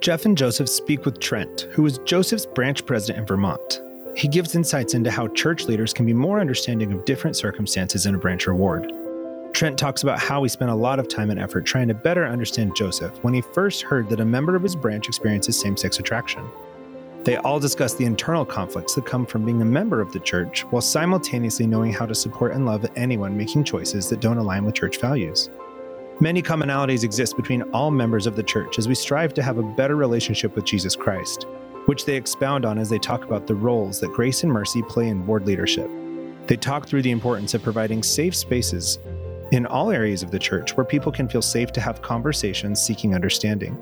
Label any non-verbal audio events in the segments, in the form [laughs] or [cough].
Jeff and Joseph speak with Trent, who is Joseph's branch president in Vermont. He gives insights into how church leaders can be more understanding of different circumstances in a branch or ward. Trent talks about how he spent a lot of time and effort trying to better understand Joseph when he first heard that a member of his branch experiences same sex attraction. They all discuss the internal conflicts that come from being a member of the church while simultaneously knowing how to support and love anyone making choices that don't align with church values. Many commonalities exist between all members of the church as we strive to have a better relationship with Jesus Christ, which they expound on as they talk about the roles that grace and mercy play in ward leadership. They talk through the importance of providing safe spaces in all areas of the church where people can feel safe to have conversations seeking understanding.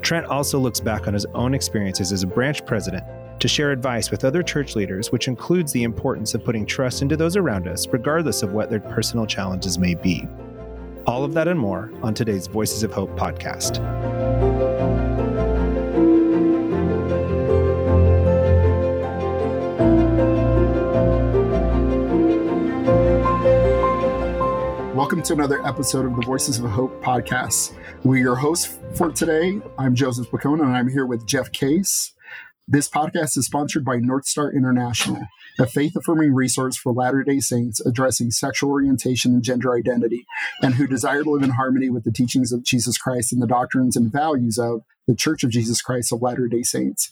Trent also looks back on his own experiences as a branch president to share advice with other church leaders, which includes the importance of putting trust into those around us, regardless of what their personal challenges may be. All of that and more on today's Voices of Hope podcast. Welcome to another episode of the Voices of Hope podcast. We're your hosts for today. I'm Joseph Bacona, and I'm here with Jeff Case. This podcast is sponsored by North Star International, a faith affirming resource for Latter day Saints addressing sexual orientation and gender identity, and who desire to live in harmony with the teachings of Jesus Christ and the doctrines and values of the Church of Jesus Christ of Latter day Saints.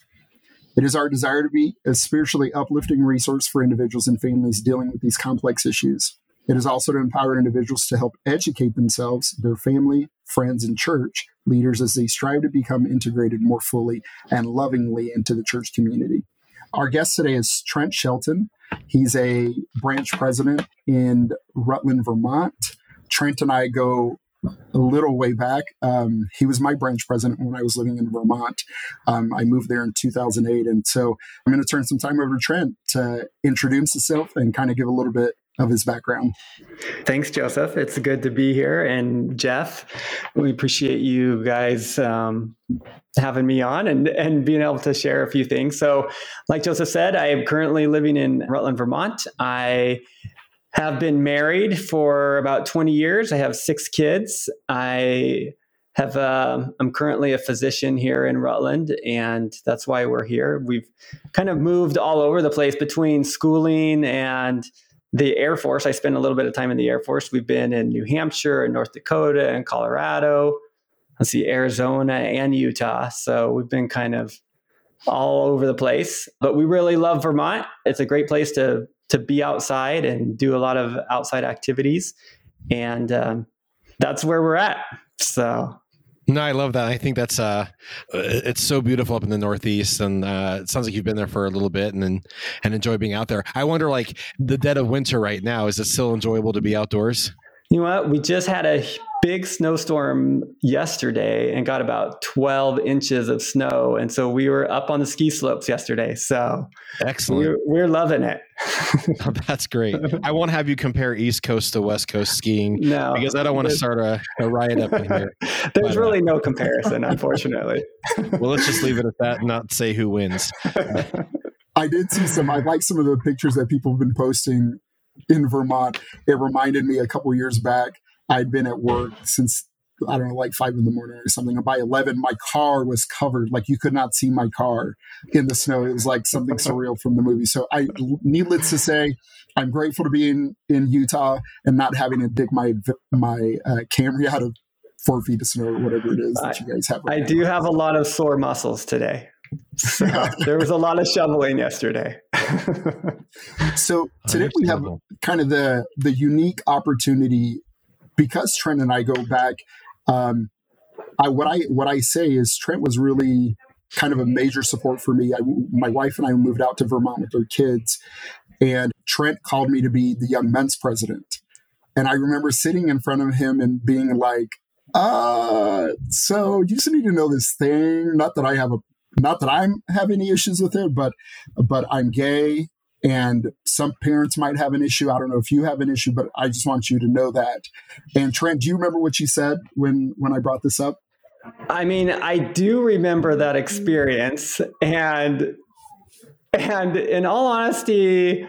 It is our desire to be a spiritually uplifting resource for individuals and families dealing with these complex issues. It is also to empower individuals to help educate themselves, their family, friends, and church leaders as they strive to become integrated more fully and lovingly into the church community. Our guest today is Trent Shelton. He's a branch president in Rutland, Vermont. Trent and I go a little way back. Um, he was my branch president when I was living in Vermont. Um, I moved there in 2008. And so I'm going to turn some time over to Trent to introduce himself and kind of give a little bit of his background. Thanks, Joseph. It's good to be here. And Jeff, we appreciate you guys um, having me on and, and being able to share a few things. So, like Joseph said, I am currently living in Rutland, Vermont. I have been married for about 20 years. I have six kids. I have uh, I'm currently a physician here in Rutland, and that's why we're here. We've kind of moved all over the place between schooling and the Air Force. I spent a little bit of time in the Air Force. We've been in New Hampshire and North Dakota and Colorado. Let's see, Arizona and Utah. So we've been kind of all over the place. But we really love Vermont. It's a great place to to be outside and do a lot of outside activities, and um, that's where we're at. So no, I love that. I think that's uh, it's so beautiful up in the Northeast, and uh, it sounds like you've been there for a little bit and and enjoy being out there. I wonder, like the dead of winter right now, is it still enjoyable to be outdoors? You know what? We just had a big snowstorm yesterday and got about 12 inches of snow. And so we were up on the ski slopes yesterday. So excellent. We're, we're loving it. [laughs] oh, that's great. I won't have you compare East Coast to West Coast skiing no, because I don't want to start a, a riot up in here. [laughs] There's but, really uh, no comparison, unfortunately. well, let's just leave it at that and not say who wins. [laughs] I did see some, I like some of the pictures that people have been posting in Vermont. It reminded me a couple years back, I'd been at work since I don't know, like five in the morning or something. And by 11, my car was covered. Like you could not see my car in the snow. It was like something surreal from the movie. So I, needless to say, I'm grateful to be in, in Utah and not having to dig my, my uh, Camry out of four feet of snow or whatever it is that you guys have. Right I do have a lot of sore muscles today. [laughs] So there was a lot of shoveling yesterday. So [laughs] today we have kind of the the unique opportunity because Trent and I go back. Um, I, what I what I say is Trent was really kind of a major support for me. I, my wife and I moved out to Vermont with our kids, and Trent called me to be the young men's president. And I remember sitting in front of him and being like, uh, so you just need to know this thing. Not that I have a not that I'm have any issues with it, but but I'm gay and some parents might have an issue. I don't know if you have an issue, but I just want you to know that. And Trent, do you remember what you said when when I brought this up? I mean, I do remember that experience and and in all honesty,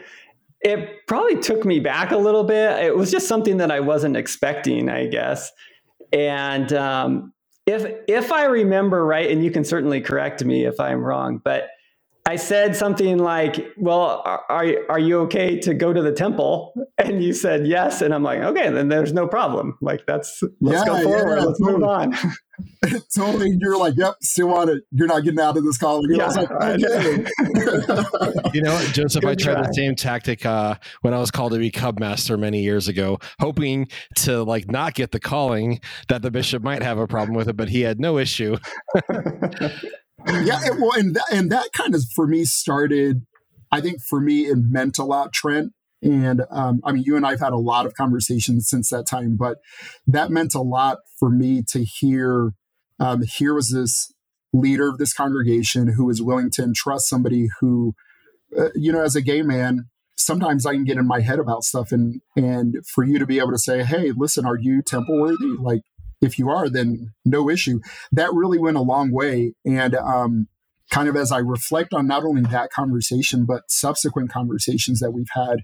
it probably took me back a little bit. It was just something that I wasn't expecting, I guess. And um, if if I remember right, and you can certainly correct me if I'm wrong, but I said something like, "Well, are are you okay to go to the temple?" And you said yes, and I'm like, "Okay, then there's no problem. Like that's let's yeah, go forward. Yeah, let's totally. move on." [laughs] totally, you're like, "Yep, still want it. You're not getting out of this call." Yeah, like, okay. [laughs] you know, Joseph, Good I tried try. the same tactic uh, when I was called to be Cub Master many years ago, hoping to like not get the calling that the bishop might have a problem with it, but he had no issue [laughs] yeah, it, well, and that, and that kind of for me started. I think for me it meant a lot, Trent. And um, I mean, you and I've had a lot of conversations since that time, but that meant a lot for me to hear. Um, here was this leader of this congregation who was willing to entrust somebody who, uh, you know, as a gay man, sometimes I can get in my head about stuff, and and for you to be able to say, "Hey, listen, are you temple worthy?" Like if you are, then no issue. That really went a long way. And um, kind of as I reflect on not only that conversation, but subsequent conversations that we've had,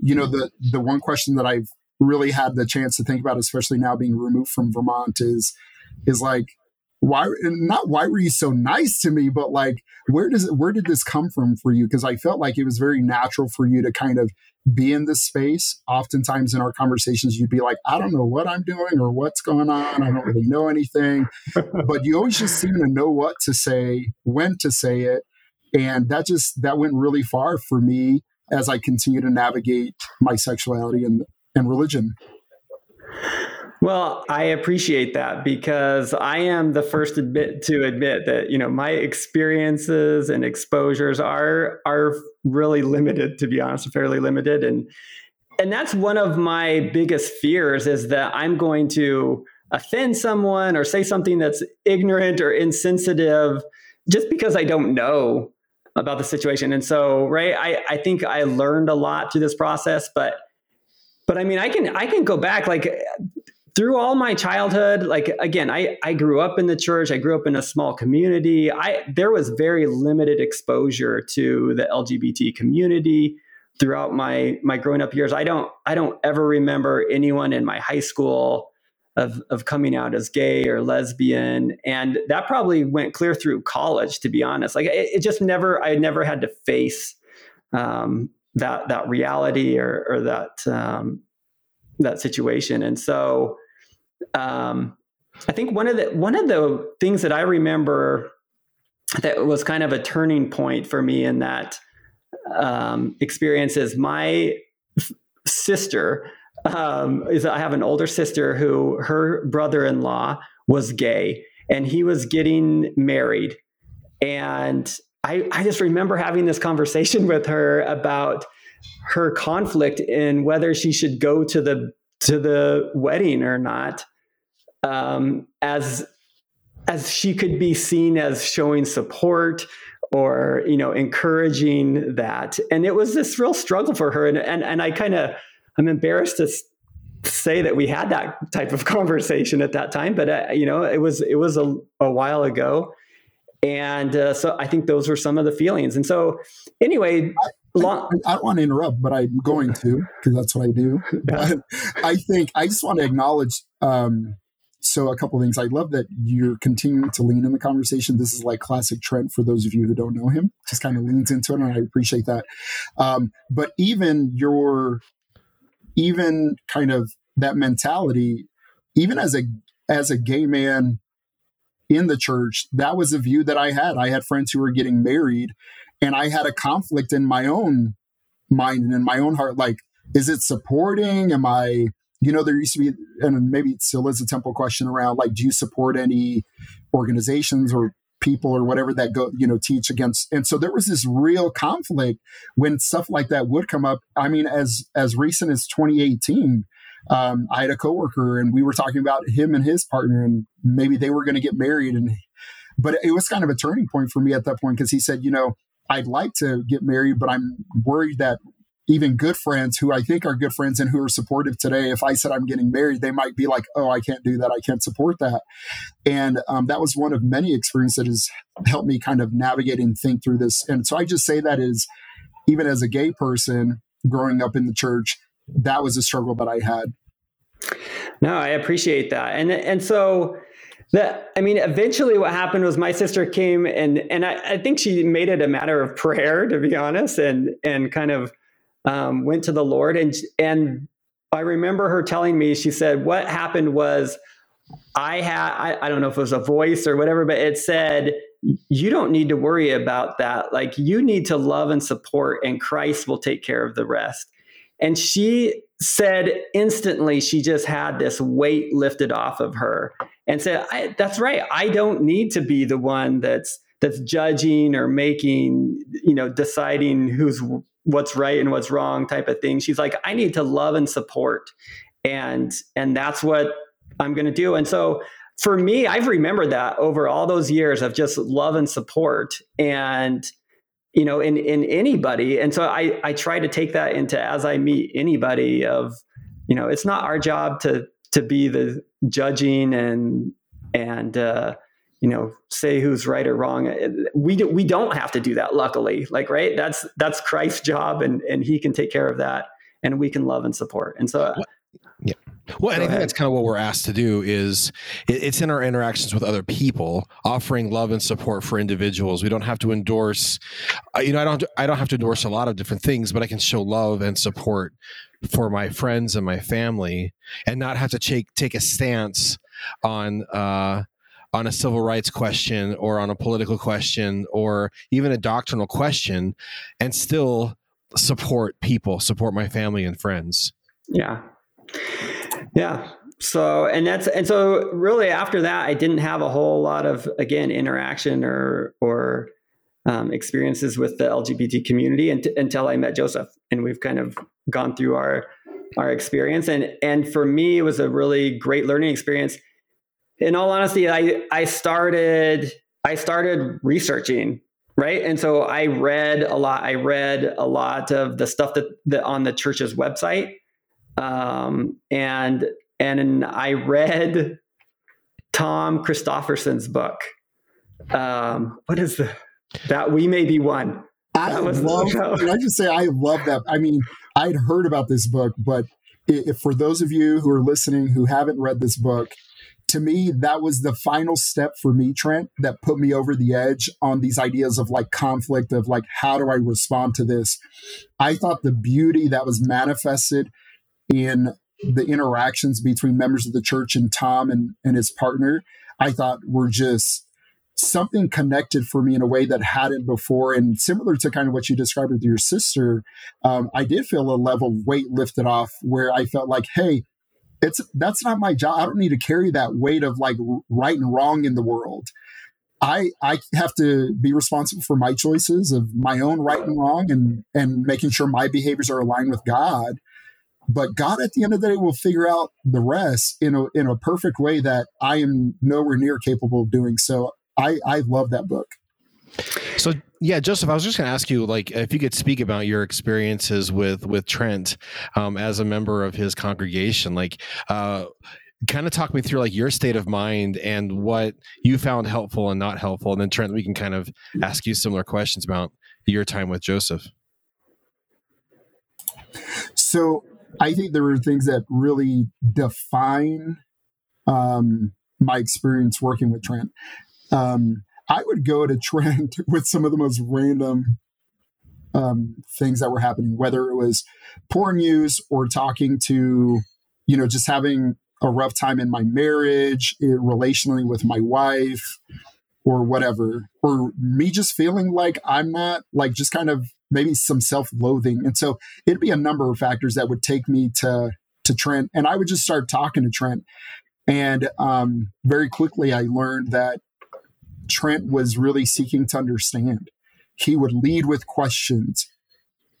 you know, the the one question that I've really had the chance to think about, especially now being removed from Vermont, is is like, why not why were you so nice to me but like where does it where did this come from for you? Because i felt like it was very natural for you to kind of be in this space. Oftentimes in our conversations you'd be like i don't know what i'm doing or what's going on. I don't really know anything. [laughs] But you always just seem to know what to say when to say it. And that just that went really far for me as i continue to navigate my sexuality and and religion well, I appreciate that because I am the first admit to admit that you know my experiences and exposures are are really limited to be honest, fairly limited and and that's one of my biggest fears is that I'm going to offend someone or say something that's ignorant or insensitive just because I don't know about the situation. And so, right, I, I think I learned a lot through this process, but but I mean, I can I can go back like through all my childhood like again i i grew up in the church. I grew up in a small community. I there was very limited exposure to the lgbt community throughout my my growing up years. I don't i don't ever remember anyone in my high school of of coming out as gay or lesbian. And that probably went clear through college to be honest. Like it, it just never i never had to face um, that that reality or or that um, that situation. And so um, I think one of the one of the things that I remember that was kind of a turning point for me in that um, experience is my f- sister um, is I have an older sister who her brother-in-law was gay and he was getting married. And I, I just remember having this conversation [laughs] with her about her conflict in whether she should go to the to the wedding or not um, as as she could be seen as showing support or you know encouraging that. And it was this real struggle for her. And and, and i kind of i'm embarrassed to say that we had that type of [laughs] conversation at that time but uh, you know it was it was a, a while ago. And uh, so i think those were some of the feelings. And so anyway I, long, I, I don't want to interrupt but i'm going to because that's what i do. [laughs] But i think i just want to acknowledge um, so a couple things. I love that you're continuing to lean in the conversation. This is like classic Trent for those of you who don't know him. Just kind of leans into it, and I appreciate that. Um, but even your, even kind of that mentality, even as a as a gay man in the church, that was a view that I had. I had friends who were getting married, and I had a conflict in my own mind and in my own heart. Like, is it supporting? Am I you know, there used to be, and maybe it still is a temple question around like, do you support any organizations or people or whatever that go, you know, teach against? And so there was this real conflict when stuff like that would come up. I mean, as as recent as 2018, um, I had a coworker and we were talking about him and his partner, and maybe they were going to get married, and but it was kind of a turning point for me at that point because he said, you know, I'd like to get married, but I'm worried that even good friends who I think are good friends and who are supportive today, if I said I'm getting married, they might be like, oh, I can't do that. I can't support that. And um, that was one of many experiences that has helped me kind of navigate and think through this. And so I just say that is, even as a gay person growing up in the church, that was a struggle that I had. No, I appreciate that. And, and so, that I mean, eventually, what happened was my sister came and and I, I think she made it a matter of prayer, to be honest, and and kind of um, went to the Lord and and I remember her telling me, she said, what happened was I had I, I don't know if it was a voice or whatever, but it said you don't need to worry about that. Like you need to love and support, and Christ will take care of the rest. And she said instantly, she just had this weight lifted off of her and said, That's right. I don't need to be the one that's that's judging or making, you know, deciding who's what's right and what's wrong type of thing. She's like, I need to love and support. And and that's what I'm gonna do. And so for me, I've remembered that over all those years of just love and support and you know in in anybody and so i i try to take that into as i meet anybody of you know it's not our job to to be the judging and and uh you know say who's right or wrong we do, we don't have to do that luckily like right? That's that's christ's job and and he can take care of that and we can love and support. And so yeah. Well, and I think that's kind of what we're asked to do is it's in our interactions with other people, offering love and support for individuals. We don't have to endorse, uh, you know, I don't, I don't have to endorse a lot of different things, but I can show love and support for my friends and my family, and not have to take take a stance on uh, on a civil rights question or on a political question or even a doctrinal question, and still support people, support my family and friends. Yeah. Yeah. So, and that's, and so really after that, I didn't have a whole lot of, again, interaction or, or, um, experiences with the LGBT community until I met Joseph, and we've kind of gone through our our experience. and And for me, it was a really great learning experience. In all honesty, I I started I started researching right, and so I read a lot. I read a lot of the stuff that, that on the church's website, um, and and I read Tom Christofferson's book. Um, what is the that we may be one? I love. Can I just say I love that? I mean, I'd heard about this book, but if for those of you who are listening who haven't read this book, to me that was the final step for me, Trent, that put me over the edge on these ideas of like conflict of like how do I respond to this? I thought the beauty that was manifested in the interactions between members of the church and Tom and, and his partner, I thought were just something connected for me in a way that hadn't before. And similar to kind of what you described with your sister, um, I did feel a level of weight lifted off where I felt like, hey, it's that's not my job. I don't need to carry that weight of like right and wrong in the world. I I have to be responsible for my choices of my own right and wrong and and making sure my behaviors are aligned with God. But God, at the end of the day, will figure out the rest in a in a perfect way that I am nowhere near capable of doing. So I I love that book. So yeah, Joseph, I was just going to ask you, like, if you could speak about your experiences with with Trent um, as a member of his congregation, like. Uh, kind of talk me through like your state of mind and what you found helpful and not helpful and then trent we can kind of ask you similar questions about your time with joseph so I think there were things that really define um, my experience working with Trent. Um, I would go to Trent [laughs] with some of the most random um, things that were happening, whether it was poor news or talking to, you know, just having a rough time in my marriage, it, relationally with my wife, or whatever, or me just feeling like I'm not like just kind of maybe some self-loathing. And so it'd be a number of factors that would take me to to Trent, and I would just start talking to Trent. And um, very quickly, I learned that Trent was really seeking to understand. He would lead with questions.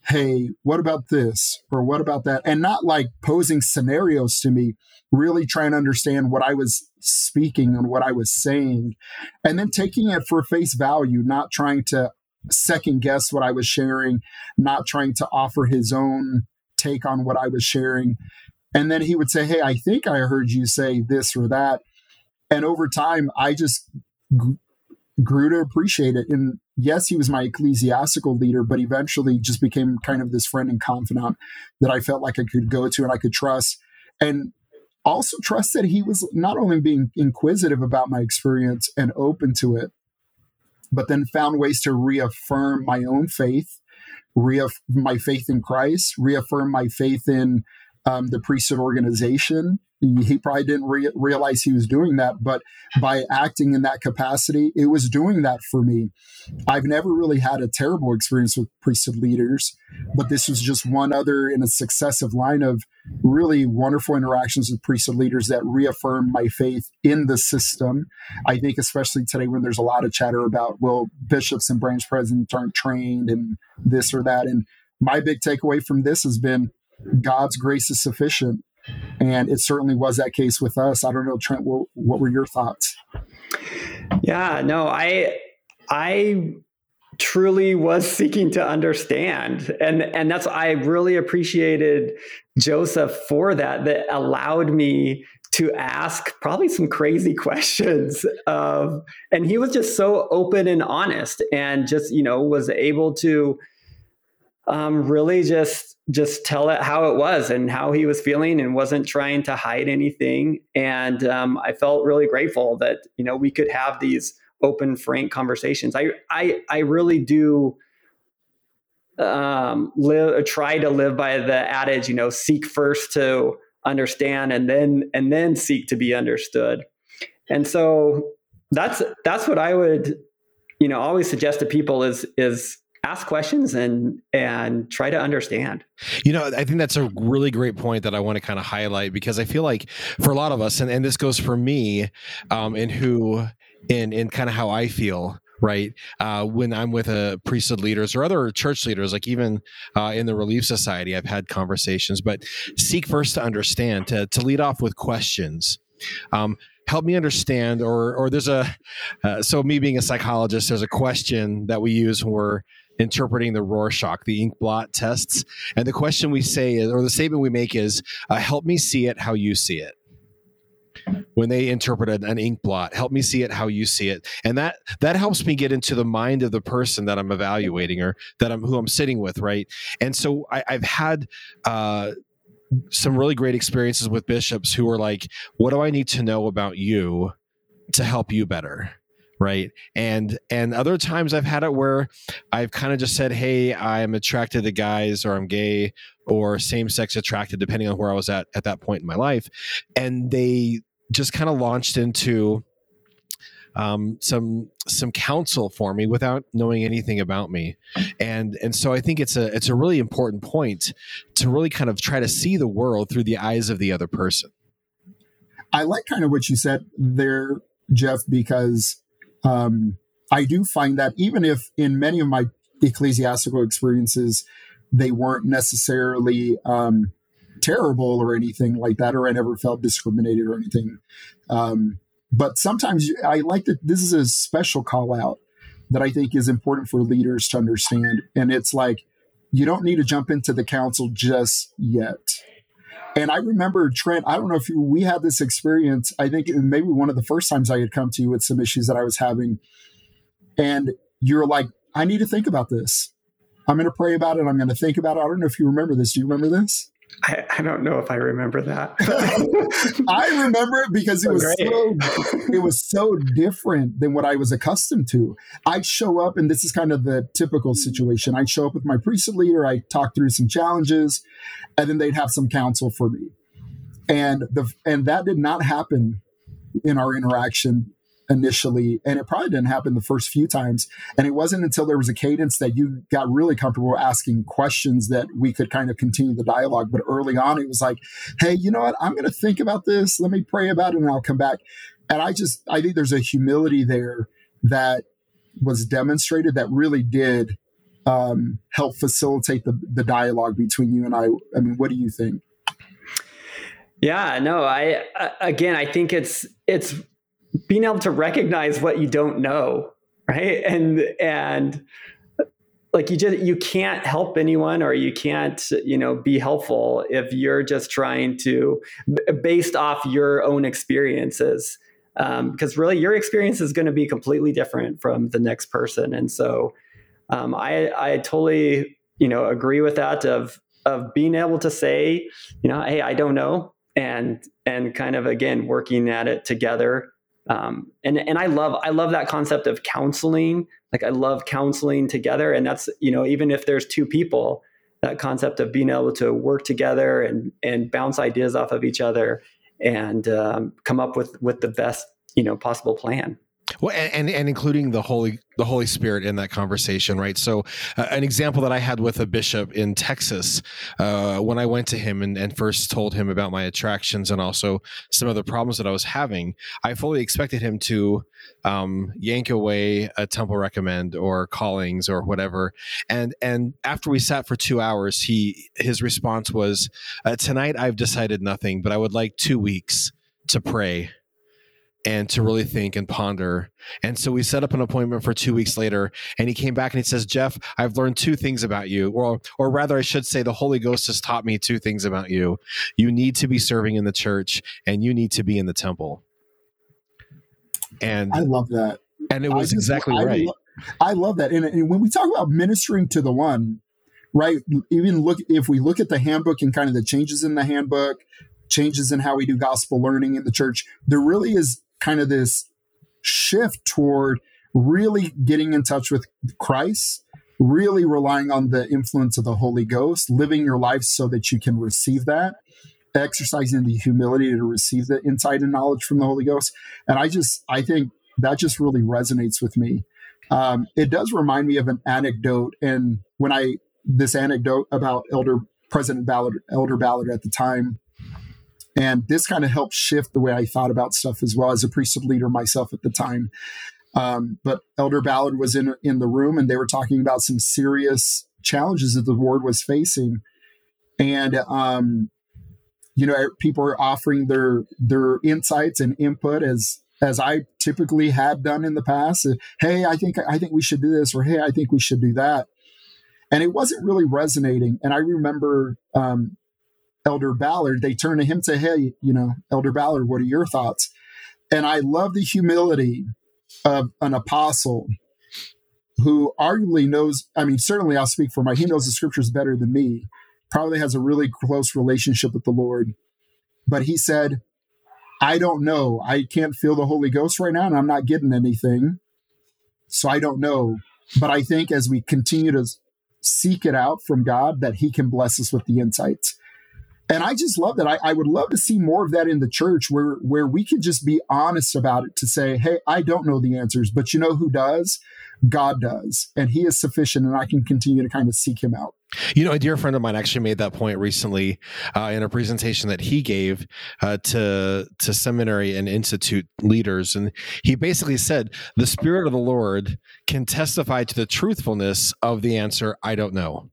Hey, what about this? Or what about that? And not like posing scenarios to me, really trying to understand what I was speaking and what I was saying. And then taking it for face value, not trying to second guess what I was sharing, not trying to offer his own take on what I was sharing. And then he would say, Hey, I think I heard you say this or that. And over time, I just grew to appreciate it. And yes, he was my ecclesiastical leader, but eventually just became kind of this friend and confidant that I felt like I could go to and I could trust. And also trust that he was not only being inquisitive about my experience and open to it, but then found ways to reaffirm my own faith, reaffirm my faith in Christ, reaffirm my faith in um, the priesthood organization, he probably didn't re- realize he was doing that, but by acting in that capacity, it was doing that for me. I've never really had a terrible experience with priesthood leaders, but this was just one other in a successive line of really wonderful interactions with priesthood leaders that reaffirmed my faith in the system. I think, especially today when there's a lot of chatter about, well, bishops and branch presidents aren't trained and this or that. And my big takeaway from this has been God's grace is sufficient and it certainly was that case with us. I don't know, Trent, what, what were your thoughts? Yeah, no, I, I truly was [laughs] seeking to understand and and that's i really appreciated joseph for that that allowed me to ask probably some crazy [laughs] questions of and he was just so open and honest and just you know was able to um, really just just tell it how it was and how he was feeling and wasn't trying to hide anything. And um, i felt really grateful that you know we could have these open frank conversations. I i, I really do um, live try to live by the adage you know seek first to understand and then and then seek to be understood. And so that's that's what i would you know always suggest to people is is ask questions and and try to understand. You know i think that's a really great point that i want to kind of highlight because i feel like for a lot of us and, and this goes for me um and who in in kind of how i feel right? Uh, when i'm with a priesthood leaders or other church leaders like even uh, in the relief society i've had conversations but seek first to understand to, to lead off with questions. Um, help me understand or or there's a uh, so me being a psychologist there's a question that we use when we're interpreting the Rorschach, the ink blot tests. And the question we say is, or the statement we make is, uh, help me see it how you see it. When they interpret an ink blot, help me see it how you see it, and that that helps me get into the mind of the person that I'm evaluating or that I'm who I'm sitting with, right? And so I, have had uh, some really great experiences with bishops who are like, "What do I need to know about you to help you better?" Right. And and other times i've had it where i've kind of just said hey i'm attracted to guys or i'm gay or same sex attracted depending on where i was at at that point in my life. And they just kind of launched into um, some some counsel for me without knowing anything about me, and and so I think it's a it's a really important point to really kind of try to see the world through the eyes of the other person. I like kind of what you said there, Jeff, because um, I do find that even if in many of my ecclesiastical experiences, they weren't necessarily um, terrible or anything like that, or I never felt discriminated or anything. Um, but sometimes I like that this is a special call out that I think is important for leaders to understand. And it's like, you don't need to jump into the counsel just yet. And I remember Trent, I don't know if you, we had this experience. I think maybe one of the first times I had come to you with some issues that I was having. And you're like, I need to think about this. I'm going to pray about it. I'm going to think about it. I don't know if you remember this. Do you remember this? I, I don't know if I remember that. [laughs] I remember it because it oh, was so it was so different than what I was accustomed to. I'd show up, and this is kind of the typical situation. I'd show up with my priesthood leader, I talk through some challenges, and then they'd have some counsel for me. And the and that did not happen in our interaction initially and it probably didn't happen the first few times. And it wasn't until there was a cadence that you got really comfortable asking questions that we could kind of continue the dialogue. But early on it was like hey you know what? I'm going to think about this. Let me pray about it and i'll come back. And i just i think there's a humility there that was demonstrated that really did um, help facilitate the, the dialogue between you and i. I mean what do you think? Yeah no i again i think it's it's being able to recognize what you don't know, right? And and like you just you can't help anyone or you can't you know be helpful if you're just trying to based off your own experiences. Um, because really your experience is going to be completely different from the next person. And so um, I I totally you know agree with that of of being able to say you know hey I don't know and and kind of again working at it together um, and and I love I love that concept of counseling. Like I love counseling together, and that's you know even if there's two people, that concept of being able to work together and and bounce ideas off of each other and um, come up with with the best you know possible plan. Well, and, and, including the Holy the Holy Spirit in that conversation, right? So, uh, an example that I had with a bishop in Texas uh, when I went to him and, and, first told him about my attractions and also some of the problems that I was having, I fully expected him to um, yank away a temple recommend or callings or whatever. And and after we sat for two hours, he his response was, uh, "Tonight I've decided nothing, but I would like two weeks to pray." And to really think and ponder. And so we set up an appointment for two weeks later, and he came back and he says, Jeff, I've learned two things about you, or or rather, I should say, the Holy Ghost has taught me two things about you. You need to be serving in the church, and you need to be in the temple. And I love that. And it was just, exactly I right. Lo- I love that. And, and when we talk about ministering to the one, right? Even look if we look at the handbook and kind of the changes in the handbook, changes in how we do gospel learning in the church, there really is kind of this shift toward really getting in touch with Christ, really relying on the influence of the Holy Ghost, living your life so that you can receive that, exercising the humility to receive the insight and knowledge from the Holy Ghost. And I just, I think that just really resonates with me. Um, it does remind me of an anecdote. And when I, this anecdote about Elder President Ballard, Elder Ballard at the time, and this kind of helped shift the way I thought about stuff as well as a priesthood leader myself at the time. Um, but Elder Ballard was in in the room, and they were talking about some serious challenges that the ward was facing, and um, you know, people are offering their their insights and input as as I typically had done in the past. Hey, I think I think we should do this, or hey, I think we should do that, and it wasn't really resonating. And I remember um, Elder Ballard, they turn to him and say, Hey, you know, Elder Ballard, what are your thoughts? And I love the humility of an apostle who arguably knows, I mean, certainly I'll speak for my, he knows the scriptures better than me, probably has a really close relationship with the Lord. But he said, I don't know. I can't feel the Holy Ghost right now, and I'm not getting anything. So I don't know. But I think as we continue to seek it out from God, that He can bless us with the insights. And I just love that. I, I, would love to see more of that in the church where where we could just be honest about it to say, hey, I don't know the answers, but you know who does? God does. And he is sufficient and I can continue to kind of seek him out. You know, a dear friend of mine actually made that point recently uh, in a presentation that he gave uh, to to seminary and institute leaders, and he basically said the Spirit of the Lord can testify to the truthfulness of the answer. I don't know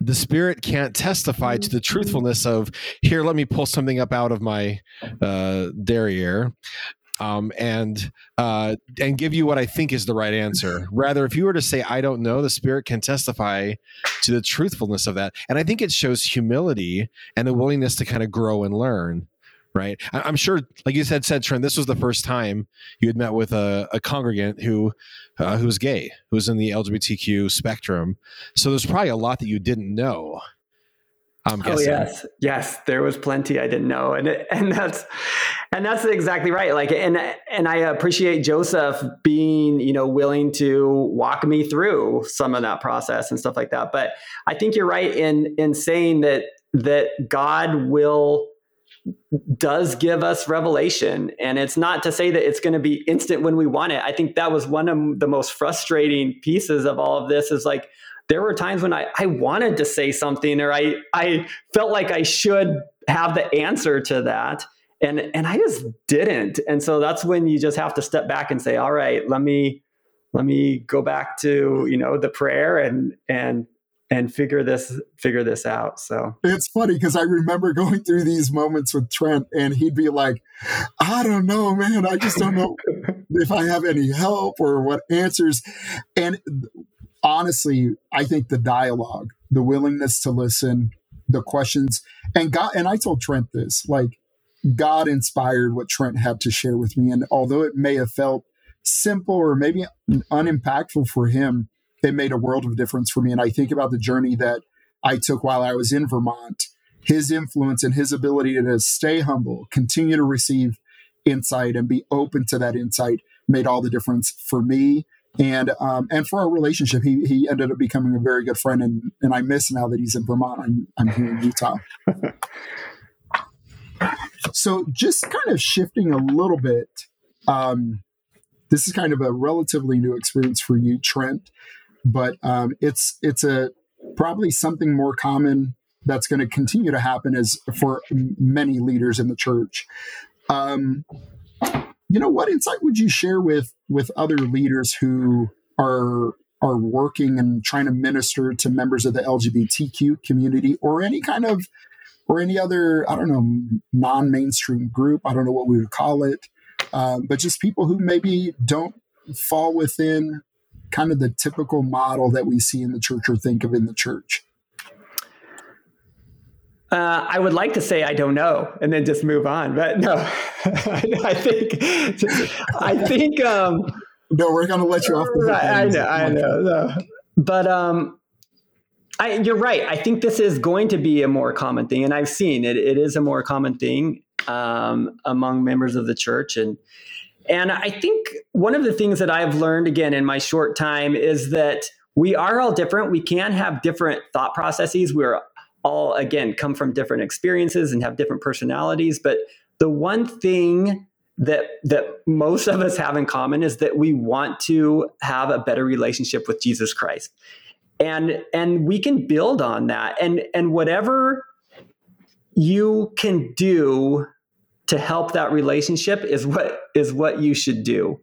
the spirit can't testify to the truthfulness of here let me pull something up out of my uh, derriere um, and uh, and give you what I think is the right answer. Rather, if you were to say I don't know, the Spirit can testify to the truthfulness of that, and I think it shows humility and the willingness to kind of grow and learn right? I, am sure, like you said, said Trent, this was the first time you had met with a, a congregant who uh, who was gay, who was in the LGBTQ spectrum. So there's probably a lot that you didn't know. I'm oh, guessing. Oh yes, yes, there was plenty I didn't know, and and that's and that's exactly right. Like, and and I appreciate Joseph being you know willing to walk me through some of that process and stuff like that. But I think you're right in in saying that that God will does give us revelation. And it's not to say that it's going to be instant when we want it. I think that was one of the most frustrating pieces of all of this is like, there were times when I, I wanted to say something or I, I felt like I should have the answer to that. And, and I just didn't. And so that's when you just have to step back and say, all right, let me, let me go back to, you know, the prayer and, and and figure this figure this out so. It's funny because i remember going through these moments with trent and he'd be like i don't know man. I just don't know [laughs] if i have any help or what answers. And honestly i think the dialogue the willingness to listen the questions and god and i told trent this like god inspired what trent had to share with me and although it may have felt simple or maybe unimpactful for him it made a world of difference for me. And I think about the journey that I took while I was in Vermont his influence and his ability to stay humble, continue to receive insight and be open to that insight made all the difference for me and um, and for our relationship. He he ended up becoming a very good friend, and and I miss now that he's in Vermont. I'm I'm here in Utah. [laughs] so just kind of shifting a little bit. Um, this is kind of a relatively new experience for you, Trent, but um, it's it's a probably something more common that's going to continue to happen as for many leaders in the church. Um, you know, what insight would you share with with other leaders who are are working and trying to minister to members of the LGBTQ community or any kind of or any other I don't know non-mainstream group I don't know what we would call it um, but just people who maybe don't fall within kind of the typical model that we see in the church or think of in the church uh, I would like to say I don't know and then just move on, but no, [laughs] I think I think um, no, we're gonna let you off. The right, I know, I know, no. but um, I, you're right. I think this is going to be a more common thing, and I've seen it. It is a more common thing um, among members of the church, and and I think one of the things that I've learned again in my short time is that we are all different. We can have different thought processes. We're all again come from different experiences and have different personalities but the one thing that that most of us have in common is that we want to have a better relationship with Jesus Christ and and we can build on that and and whatever you can do to help that relationship is what is what you should do.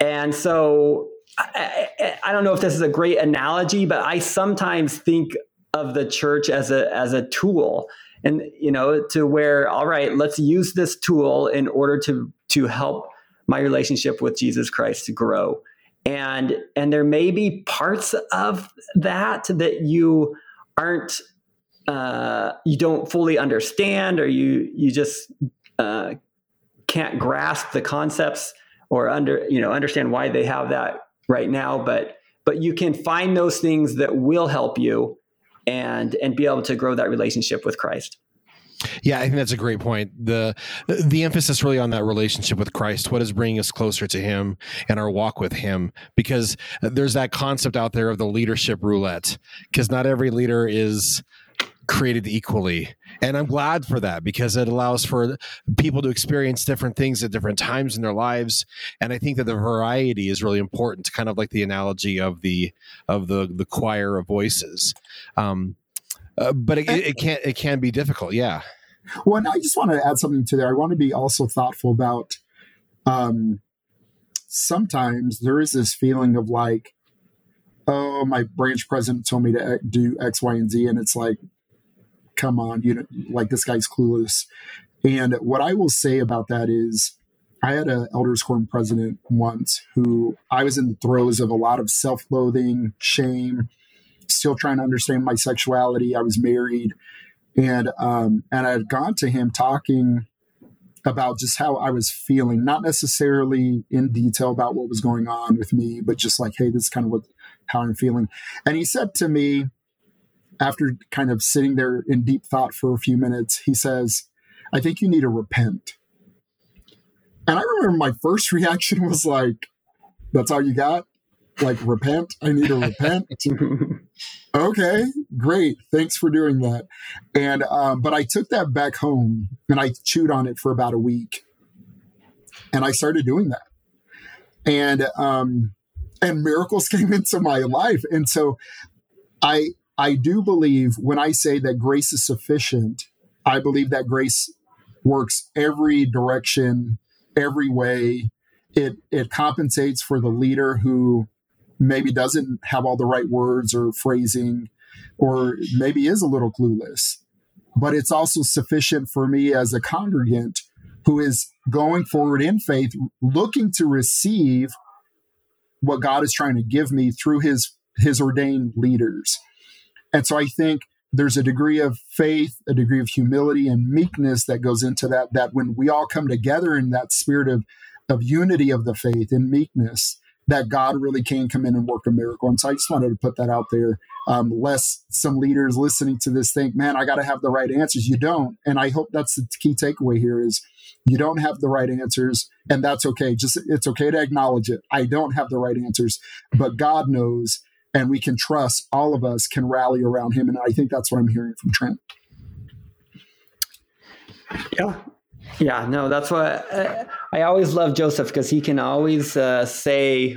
And so I, I, don't know if this is a great analogy but i sometimes think of the church as a as a tool. And you know to where all right let's use this tool in order to to help my relationship with Jesus Christ to grow. And and there may be parts of that that you aren't uh, you don't fully understand or you you just uh, can't grasp the concepts or under you know understand why they have that right now but but you can find those things that will help you and and be able to grow that relationship with Christ. Yeah, I think that's a great point. The the emphasis really on that relationship with Christ, what is bringing us closer to him and our walk with him because there's that concept out there of the leadership roulette because not every leader is created equally. And I'm glad for that because it allows for people to experience different things at different times in their lives. And I think that the variety is really important, kind of like the analogy of the of the the choir of voices. Um, uh, but it, it can it can be difficult, yeah. Well, and I just want to add something to there. I want to be also thoughtful about. Um, sometimes there is this feeling of like, oh, my branch president told me to do X, Y, and Z, and it's like, come on, you know, like this guy's clueless. And what I will say about that is, I had an elders quorum president once who I was in the throes of a lot of self-loathing, shame, still trying to understand my sexuality. I was married, and um, and I had gone to him talking about just how I was feeling, not necessarily in detail about what was going on with me, but just like, hey, this is kind of what how I'm feeling. And he said to me, after kind of sitting there in deep thought for a few minutes, he says, I think you need to repent. And I remember my first [laughs] reaction was like, that's all you got? Like, repent? I need to repent? [laughs] okay, great. Thanks for doing that. And, um, but I took that back home and I chewed on it for about a week. And I started doing that. And, um, and miracles [laughs] came into my life. And so I, I do believe when I say that grace is sufficient, I believe that grace works every direction, every way. It it compensates for the leader who maybe doesn't have all the right words or phrasing or maybe is a little clueless. But it's also sufficient for me as a congregant who is going forward in faith, looking to receive what God is trying to give me through his his ordained leaders. And so I think there's a degree of faith, a degree of humility and meekness that goes into that, that when we all come together in that spirit of, of unity of the faith and meekness, that God really can come in and work a miracle. And so I just wanted to put that out there. Um, lest some leaders listening to this think, man, I got to have the right answers. You don't. And I hope that's the key takeaway here is you don't have the right answers and that's okay. Just it's okay to acknowledge it. I don't have the right answers, but God knows and we can trust all of us can rally around him. And I think that's what I'm hearing from Trent. Yeah. Yeah, no, that's what uh, I always love Joseph because he can always uh, say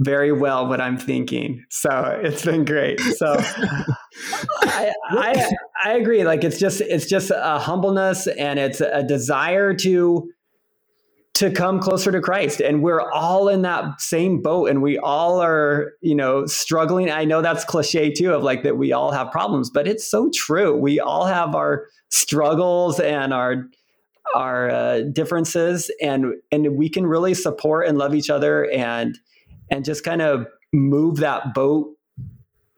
very well what I'm thinking. So it's been great. So I, I, I agree. Like it's just it's just a humbleness and it's a desire to to come closer to Christ. And we're all in that same boat and we all are, you know, struggling. I know that's cliche too of like that we all have problems, but it's so true. We all have our struggles and our our uh, differences and and we can really support and love each other and and just kind of move that boat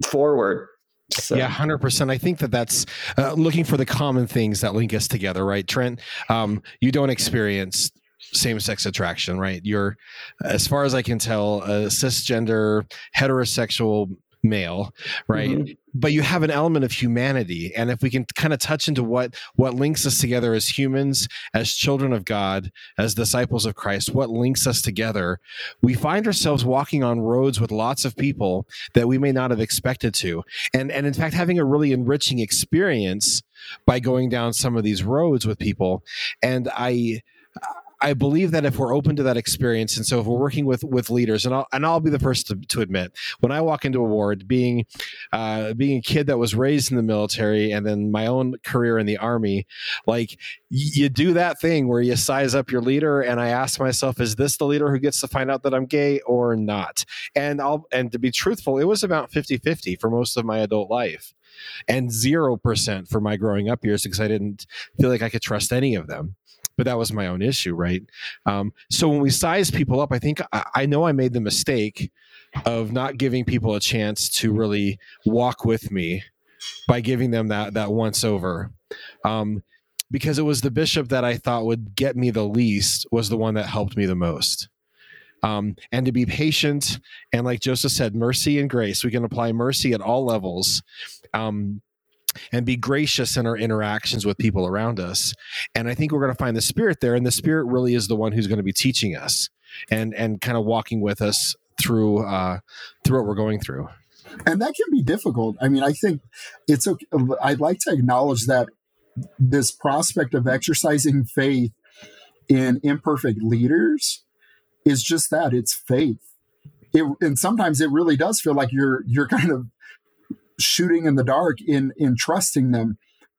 forward so. Yeah, hundred percent. I think that that's uh, looking for the common things that link us together, right, Trent? Um, you don't experience same-sex attraction, right? You're, as far as I can tell, a cisgender heterosexual male right mm-hmm. But you have an element of humanity. And if we can kind of touch into what what links us together as humans as children of god as disciples of christ what links us together we find ourselves walking on roads with lots of people that we may not have expected to. And and in fact having a really enriching experience by going down some of these roads with people. And i I believe that if we're open to that experience, and so if we're working with with leaders, and I'll and I'll be the first to, to admit, when I walk into a ward, being uh, being a kid that was raised in the military, and then my own career in the army, like you do that thing where you size up your leader, and I ask myself, is this the leader who gets to find out that I'm gay or not? And I'll and to be truthful, it was about 50-50 for most of my adult life and 0% for my growing up years because I didn't feel like I could trust any of them but that was my own issue, right? Um, so when we size people up, I think I, I know I made the mistake of not giving people a chance to really walk with me by giving them that that once over. Um, because it was the bishop that I thought would get me the least was the one that helped me the most. Um, and to be patient and like Joseph said, mercy and grace. We can apply mercy at all levels. Um, and be gracious in our interactions with people around us. And I think we're going to find the spirit there. And the spirit really is the one who's going to be teaching us and and kind of walking with us through uh, through what we're going through. And that can be difficult. I mean, I think it's okay. I'd like to acknowledge that this prospect of exercising faith in imperfect leaders is just that it's faith. It, and sometimes it really does feel like you're you're kind of shooting in the dark in in trusting them.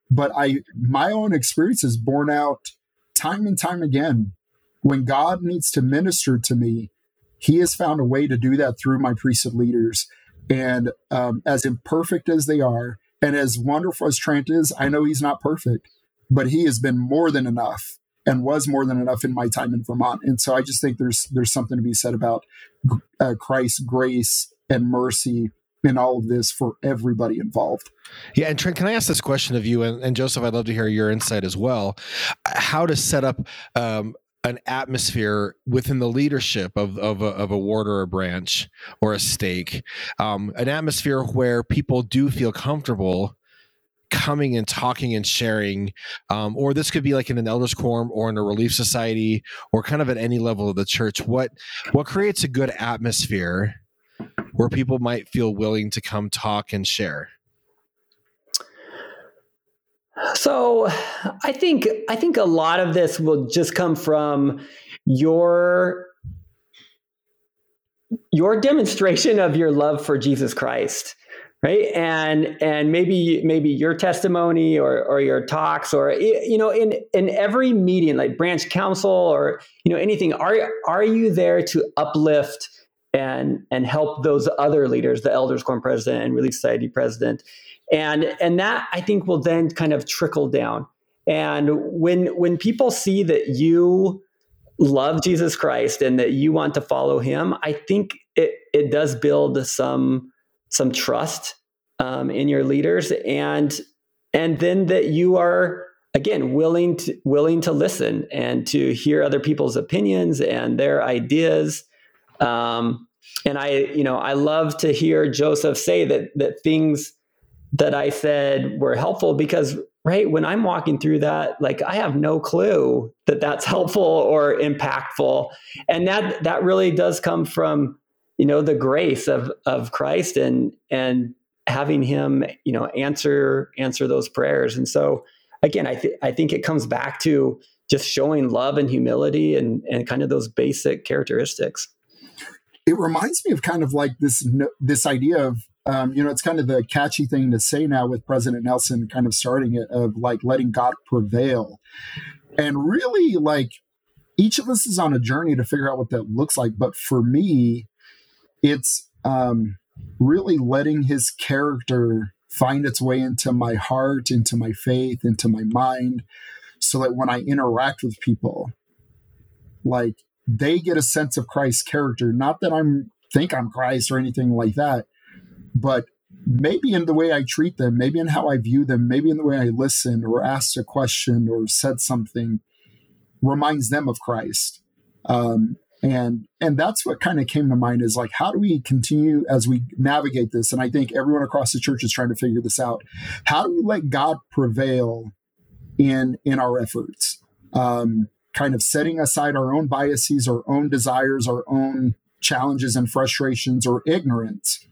But i my own experience is borne out time and time again. When god needs to minister to me he has found a way to do that through my priesthood leaders. And um, as imperfect as they are and as wonderful as trent is i know he's not perfect but he has been more than enough and was more than enough in my time in vermont. And so i just think there's there's something to be said about uh, christ's grace and mercy in all of this for everybody involved. Yeah, and Trent, can I ask this question of you and, and Joseph? I'd love to hear your insight as well. How to set up um, an atmosphere within the leadership of of a, of a ward or a branch or a stake, um, an atmosphere where people do feel comfortable coming and talking and sharing um, or this could be like in an elders quorum or in a relief society or kind of at any level of the church what what creates a good atmosphere where people might feel willing to come talk and share? So, I think I think a lot of this will just come from your your demonstration of your love for Jesus Christ right and and maybe maybe your testimony or or your talks or you know in in every meeting like branch council or you know anything are are you there to uplift and and help those other leaders, the elders quorum president and relief society president, and and that I think will then kind of trickle down. And when when people see that you love Jesus Christ and that you want to follow Him, I think it it does build some some trust um, in your leaders, and and then that you are again willing to willing to listen and to hear other people's opinions and their ideas Um, and I, you know, I love to hear Joseph say that that things that I said were helpful because right when I'm walking through that, like I have no clue that that's [laughs] helpful or impactful, and that that really does come from you know the grace of of Christ and and having Him you know answer answer those prayers, and so again, I th- I think it comes back to just showing love and humility and and kind of those basic characteristics it reminds me of kind of like this this idea of um, you know it's kind of the catchy thing to say now with president nelson kind of starting it of like letting god prevail. And really like each of us is on a journey to figure out what that looks like. But for me it's um, really letting his character find its way into my heart into my faith into my mind so that when i interact with people like they get a sense of Christ's character. Not that I'm think I'm Christ or anything like that, but maybe in the way I treat them, maybe in how I view them, maybe in the way I listen or asked a question or said something reminds them of Christ. Um, and and that's what kind of came to mind is like how do we continue as we navigate this and i think everyone across the church is trying to figure this out how do we let god prevail in in our efforts um, kind of setting aside our own biases, our own desires, our own challenges and frustrations or ignorance,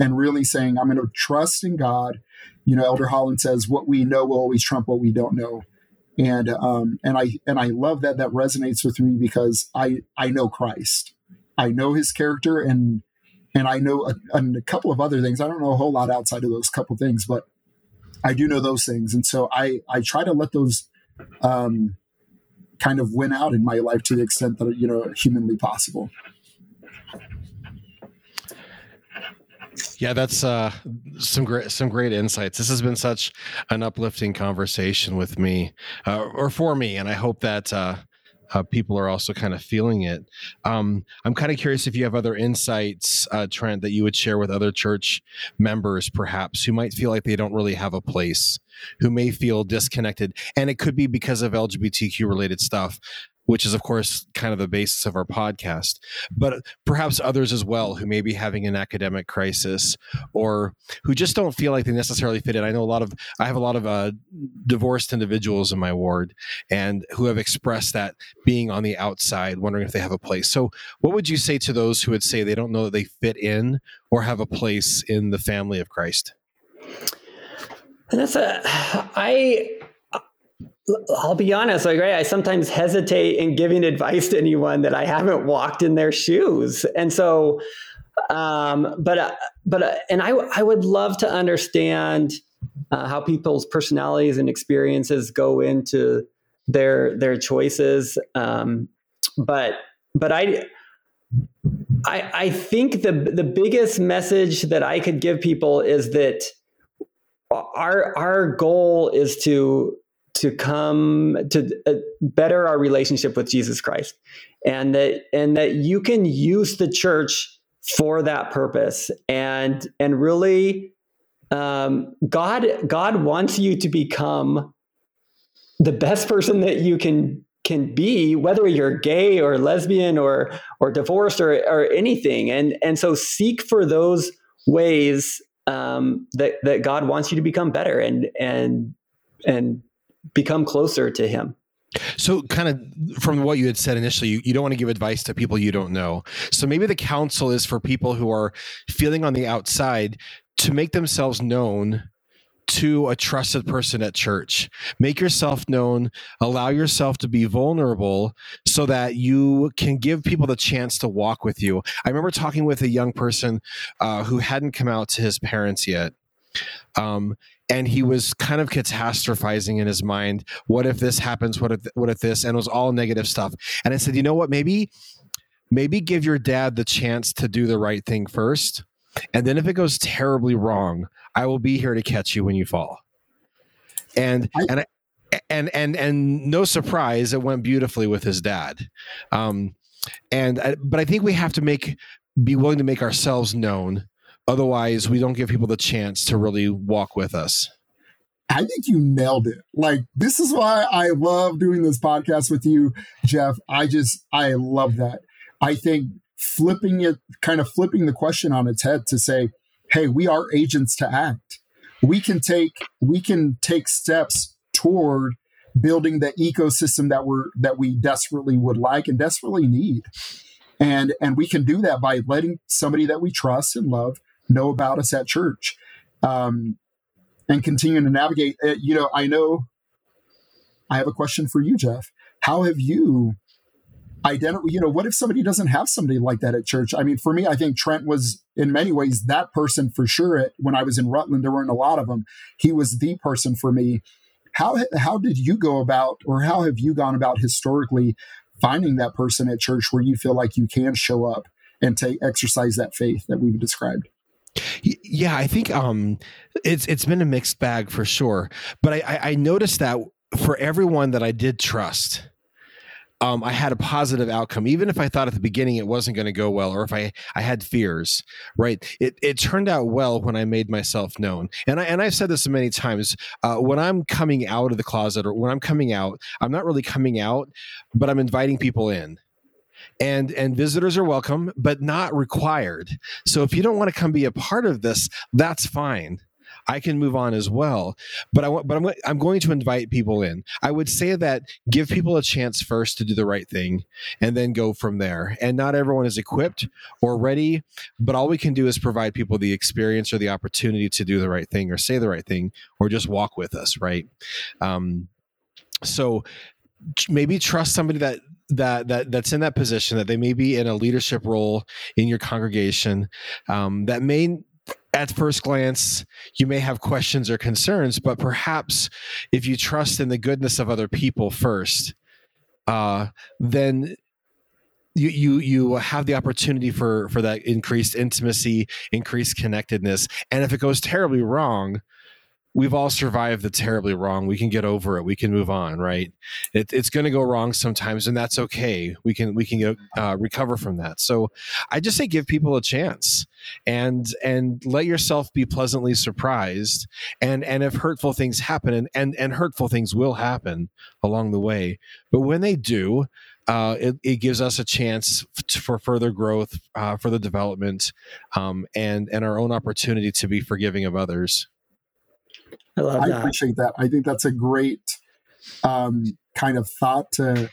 and really saying, I'm going to trust in God. You know, Elder Holland says, "What we know will always trump what we don't know," and um, and I and I love that that resonates with me because I I know Christ, I know His character, and and I know a, a couple of other things. I don't know a whole lot outside of those couple things, but I do know those things, and so I I try to let those um, kind of win out in my life to the extent that you know humanly possible. Yeah, that's uh, some great some great insights. This has been such an uplifting conversation with me, uh, or for me, and I hope that uh, uh, people are also kind of feeling it. Um, I'm kind of curious if you have other insights, uh, Trent, that you would share with other church members, perhaps, who might feel like they don't really have a place, who may feel disconnected. And it could be because of LGBTQ related stuff which is, of course, kind of the basis of our podcast, but perhaps others as well who may be having an academic crisis or who just don't feel like they necessarily fit in. I know a lot of, I have a lot of uh, divorced individuals in my ward and who have expressed that being on the outside, wondering if they have a place. So, what would you say to those who would say they don't know that they fit in or have a place in the family of Christ? And that's a, I, I'll be honest, like right, I sometimes hesitate in giving advice to anyone that I haven't walked in their shoes, and so, um, but uh, but uh, and I I would love to understand uh, how people's personalities and experiences go into their their choices, um, but but I. I, I think the the biggest message that I could give people is that our our goal is to to come to uh, better our relationship with Jesus Christ and that and that you can use the church for that purpose. And and really um, God God wants you to become the best person that you can can be whether you're gay or lesbian or or divorced or or anything. And and so seek for those ways um, that that God wants you to become better and and and become closer to him. So, kind of from what you had said initially, you, you, don't want to give advice to people you don't know. So, maybe the counsel is for people who are feeling on the outside to make themselves known to a trusted person at church. Make yourself known, allow yourself to be vulnerable so that you can give people the chance to walk with you. I remember talking with a young person uh, who hadn't come out to his parents yet. Um, and he was kind of catastrophizing in his mind what if this happens what if what if this and it was all negative stuff. And i said you know what? Maybe maybe give your dad the chance to do the right thing first and then if it goes terribly wrong i will be here to catch you when you fall. And I, and I, and and and no surprise it went beautifully with his dad. Um and uh, but i think we have to make be willing to make ourselves known Otherwise, we don't give people the chance to really walk with us. I think you nailed it. Like, this is why I love doing this podcast with you, Jeff. I just, I love that. I think flipping it, kind of flipping the question on its head to say, hey, we are agents to act. We can take we can take steps toward building the ecosystem that we're that we desperately would like and desperately need. And and we can do that by letting somebody that we trust and love know about us at church. Um, and continuing to navigate. You know, I know I have a question for you, Jeff. How have you identify you know what if somebody doesn't have somebody like that at church i mean for me i think trent was in many ways that person for sure at, when i was in rutland there weren't a lot of them he was the person for me how how did you go about or how have you gone about historically finding that person at church where you feel like you can show up and take exercise that faith that we've described yeah i think um it's it's been a mixed bag for sure but i i, I noticed that for everyone that i did trust um, I had a positive outcome, even if I thought at the beginning it wasn't going to go well, or if I, I had fears. Right? It, it turned out well when I made myself known, and I and I've said this many times. Uh, when I'm coming out of the closet, or when I'm coming out, I'm not really coming out, but I'm inviting people in and and visitors are welcome but not required so if you don't want to come be a part of this that's fine I can move on as well. But I want, but I'm, I'm going to invite people in. I would say that give people a chance first to do the right thing and then go from there. And not everyone is equipped or ready, but all we can do is provide people the experience or the opportunity to do the right thing or say the right thing or just walk with us. Right. Um, so maybe trust somebody that that that that's in that position that they may be in a leadership role in your congregation um, that may at first glance, you may have questions or concerns, but perhaps if you trust in the goodness of other people first, uh, then you you you have the opportunity for for that increased intimacy, increased connectedness. And if it goes terribly wrong, we've all survived the terribly wrong. We can get over it. We can move on, right? It, it's going to go wrong sometimes, and that's okay. We can we can get, uh, recover from that. So I just say give people a chance and and let yourself be pleasantly surprised. And and if hurtful things happen, and and, and hurtful things will happen along the way, but when they do. Uh, it, it, gives us a chance for further growth, uh, the development, um, and and our own opportunity to be forgiving of others. I love I that. appreciate that. I think that's a great um, kind of thought to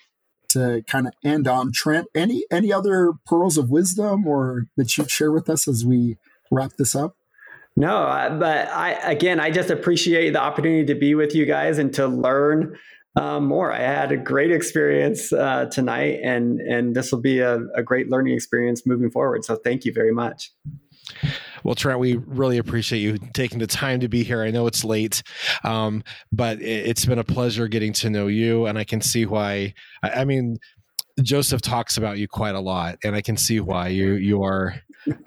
to kind of end on. Trent, any any other pearls of wisdom or that you'd share with us as we wrap this up? No, but I again, I just appreciate the opportunity to be with you guys and to learn um, more. I had a great experience uh, tonight, and and this will be a, a great learning experience moving forward. So, thank you very much. Well, Trent, we really appreciate you taking the time to be here. I know it's late, um, but it's been a pleasure getting to know you, and I can see why. I mean, Joseph talks about you quite a lot, and I can see why you you are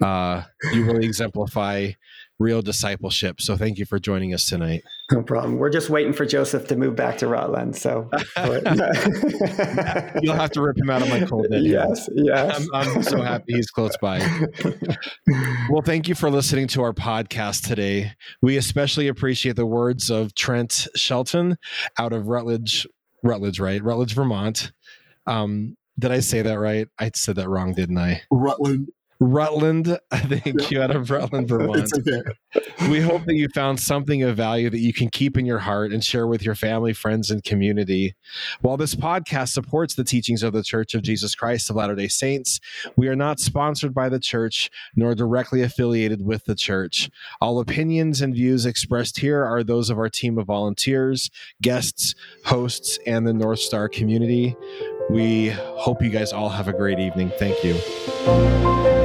uh, you really exemplify real discipleship. So thank you for joining us tonight. [laughs] No problem. We're just waiting for Joseph to move back to Rutland. So [laughs] you'll have to rip him out of my cold bed. Yes, yes. I'm, I'm so happy he's close by. well, thank you for listening to our podcast today. We especially appreciate the words of Trent Shelton out of Rutledge, Rutledge, right? Rutledge, Vermont. Um, did I say that right? I said that wrong, didn't I? Rutland, Rutland. [laughs] Thank you out of Rutland, [laughs] Vermont. Okay. We hope that you found something of value that you can keep in your heart and share with your family, friends, and community. While this podcast supports the teachings of the Church of Jesus Christ of Latter day Saints, we are not sponsored by the church nor directly affiliated with the church. All opinions and views expressed here are those of our team of volunteers, guests, hosts, and the North Star community. We hope you guys all have a great evening. Thank you.